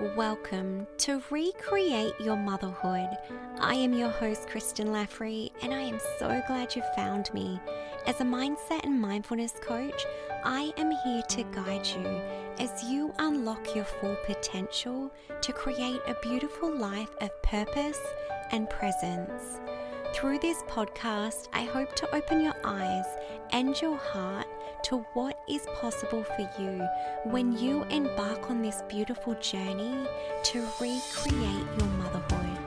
Welcome to Recreate Your Motherhood. I am your host, Kristen Laffrey, and I am so glad you found me. As a mindset and mindfulness coach, I am here to guide you as you unlock your full potential to create a beautiful life of purpose and presence. Through this podcast, I hope to open your eyes and your heart to what is possible for you when you embark on this beautiful journey to recreate your motherhood.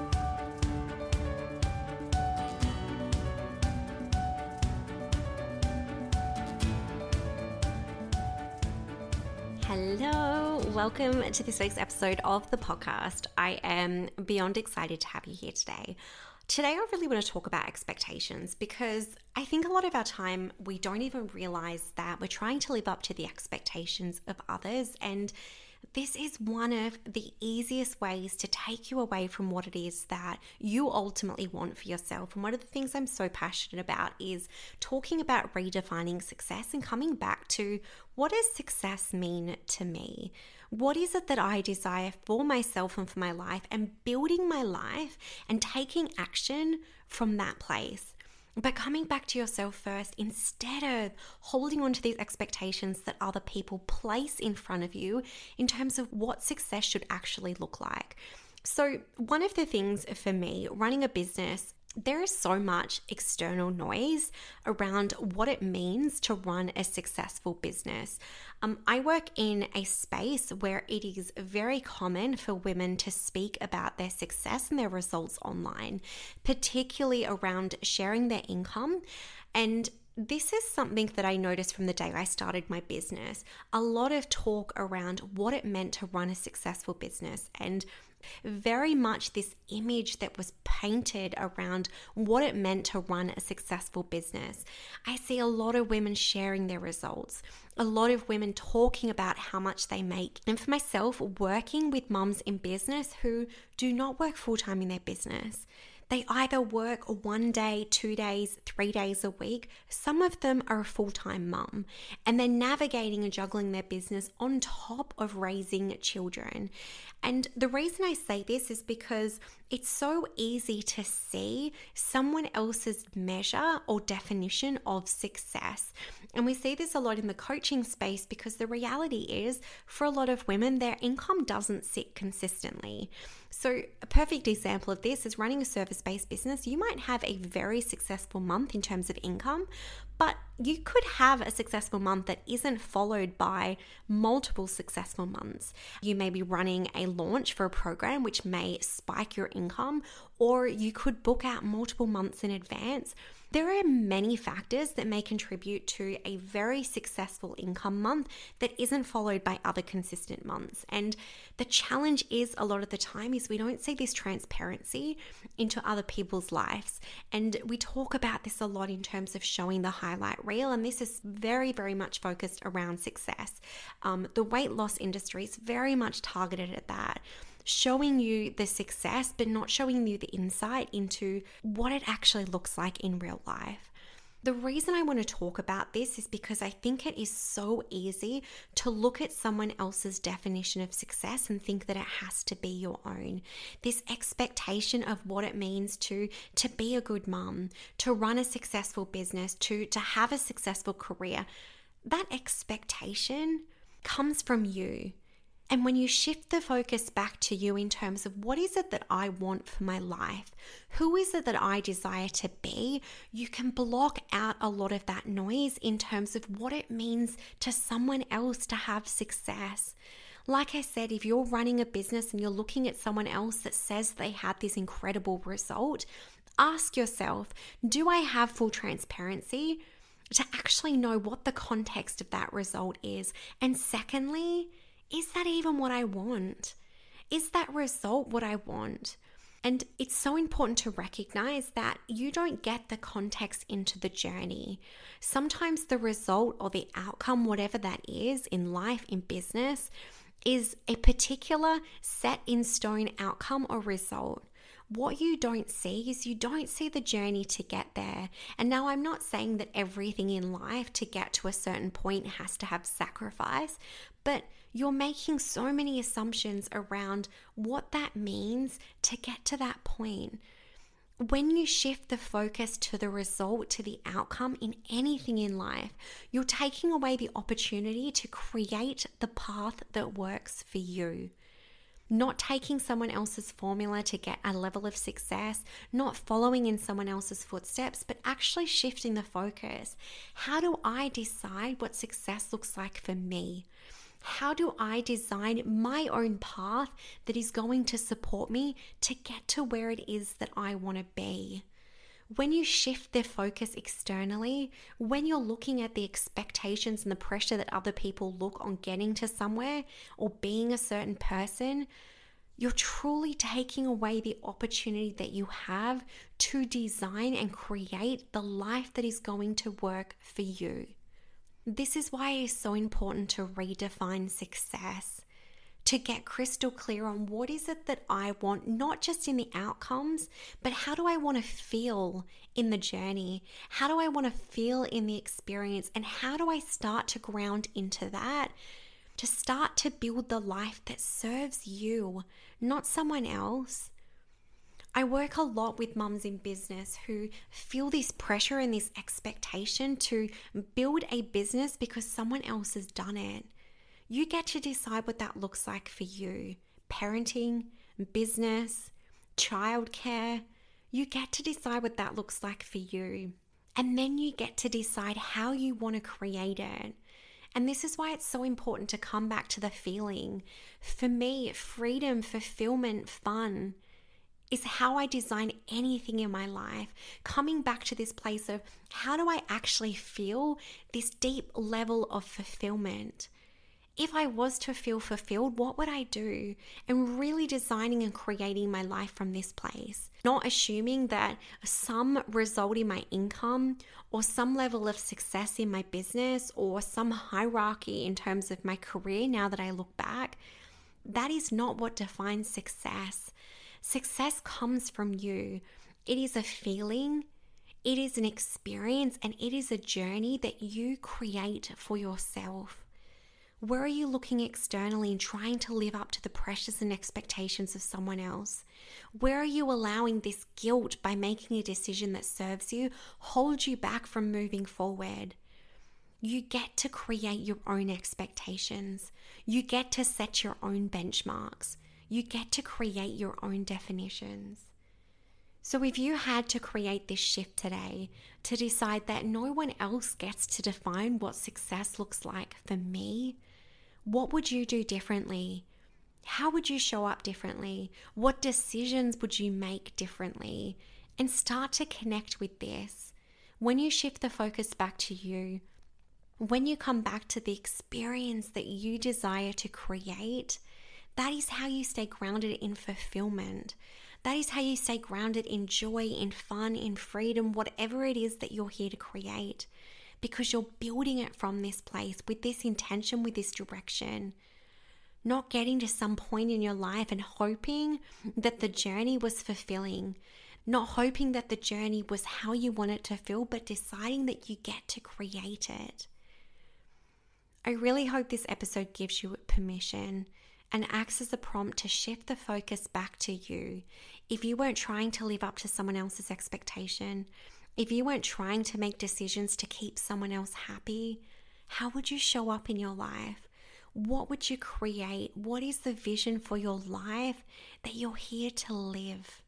Hello, welcome to this week's episode of the podcast. I am beyond excited to have you here today. Today, I really want to talk about expectations because I think a lot of our time we don't even realize that we're trying to live up to the expectations of others. And this is one of the easiest ways to take you away from what it is that you ultimately want for yourself. And one of the things I'm so passionate about is talking about redefining success and coming back to what does success mean to me? What is it that I desire for myself and for my life, and building my life and taking action from that place? But coming back to yourself first instead of holding on to these expectations that other people place in front of you in terms of what success should actually look like. So, one of the things for me running a business there is so much external noise around what it means to run a successful business. Um, I work in a space where it is very common for women to speak about their success and their results online, particularly around sharing their income. And this is something that I noticed from the day I started my business. A lot of talk around what it meant to run a successful business and very much this image that was painted around what it meant to run a successful business. I see a lot of women sharing their results, a lot of women talking about how much they make. And for myself, working with mums in business who do not work full time in their business. They either work one day, two days, three days a week. Some of them are a full time mum and they're navigating and juggling their business on top of raising children. And the reason I say this is because it's so easy to see someone else's measure or definition of success. And we see this a lot in the coaching space because the reality is, for a lot of women, their income doesn't sit consistently. So, a perfect example of this is running a service based business. You might have a very successful month in terms of income, but you could have a successful month that isn't followed by multiple successful months. You may be running a launch for a program which may spike your income, or you could book out multiple months in advance there are many factors that may contribute to a very successful income month that isn't followed by other consistent months. And the challenge is a lot of the time is we don't see this transparency into other people's lives. And we talk about this a lot in terms of showing the highlight reel. And this is very, very much focused around success. Um, the weight loss industry is very much targeted at that showing you the success, but not showing you the insight into what it actually looks like in real life. The reason I want to talk about this is because I think it is so easy to look at someone else's definition of success and think that it has to be your own. This expectation of what it means to to be a good mum, to run a successful business, to to have a successful career. That expectation comes from you. And when you shift the focus back to you in terms of what is it that I want for my life, who is it that I desire to be, you can block out a lot of that noise in terms of what it means to someone else to have success. Like I said, if you're running a business and you're looking at someone else that says they had this incredible result, ask yourself do I have full transparency? To actually know what the context of that result is. And secondly, is that even what I want? Is that result what I want? And it's so important to recognize that you don't get the context into the journey. Sometimes the result or the outcome, whatever that is in life, in business, is a particular set in stone outcome or result. What you don't see is you don't see the journey to get there. And now I'm not saying that everything in life to get to a certain point has to have sacrifice, but You're making so many assumptions around what that means to get to that point. When you shift the focus to the result, to the outcome in anything in life, you're taking away the opportunity to create the path that works for you not taking someone else's formula to get a level of success, not following in someone else's footsteps, but actually shifting the focus. How do I decide what success looks like for me? How do I design my own path that is going to support me to get to where it is that I want to be? when you shift their focus externally, when you're looking at the expectations and the pressure that other people look on getting to somewhere or being a certain person, you're truly taking away the opportunity that you have to design and create the life that is going to work for you. This is why it is so important to redefine success to get crystal clear on what is it that I want, not just in the outcomes, but how do I want to feel in the journey? How do I want to feel in the experience? And how do I start to ground into that? To start to build the life that serves you, not someone else. I work a lot with mums in business who feel this pressure and this expectation to build a business because someone else has done it. You get to decide what that looks like for you parenting, business, childcare. You get to decide what that looks like for you. And then you get to decide how you want to create it. And this is why it's so important to come back to the feeling. For me, freedom, fulfillment, fun is how I design anything in my life. Coming back to this place of how do I actually feel this deep level of fulfillment? if I was to feel fulfilled, what would I do? And really designing and creating my life from this place. Not assuming that some result in my income or some level of success in my business or some hierarchy in terms of my career now that I look back, that is not what defines success. Success comes from you, it is a feeling. It is an experience and it is a journey that you create for yourself. Where are you looking externally and trying to live up to the pressures and expectations of someone else? Where are you allowing this guilt by making a decision that serves you hold you back from moving forward? You get to create your own expectations. You get to set your own benchmarks. You get to create your own definitions. So, if you had to create this shift today to decide that no one else gets to define what success looks like for me, what would you do differently? How would you show up differently? What decisions would you make differently? And start to connect with this. When you shift the focus back to you, when you come back to the experience that you desire to create, that is how you stay grounded in fulfillment. That is how you stay grounded in joy, in fun, in freedom, whatever it is that you're here to create because you're building it from this place with this intention, with this direction. Not getting to some point in your life and hoping that the journey was fulfilling, not hoping that the journey was how you want it to feel, but deciding that you get to create it. I really hope this episode gives you permission and acts as a prompt to shift the focus back to you. If you weren't trying to live up to someone else's expectation, if you weren't trying to make decisions to keep someone else happy, how would you show up in your life? What would you create? What is the vision for your life that you're here to live?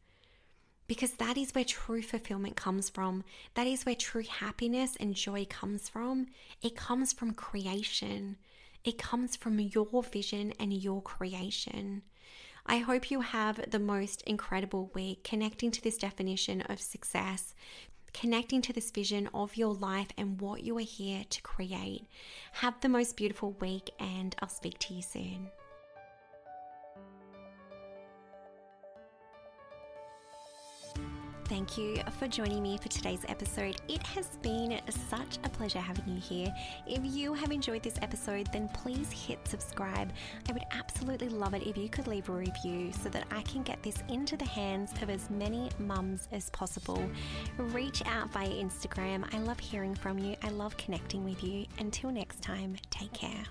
Because that is where true fulfillment comes from. That is where true happiness and joy comes from. It comes from creation, it comes from your vision and your creation. I hope you have the most incredible week connecting to this definition of success, connecting to this vision of your life and what you are here to create. Have the most beautiful week, and I'll speak to you soon. Thank you for joining me for today's episode. It has been such a pleasure having you here. If you have enjoyed this episode, then please hit subscribe. I would absolutely love it if you could leave a review so that I can get this into the hands of as many mums as possible. Reach out via Instagram. I love hearing from you, I love connecting with you. Until next time, take care.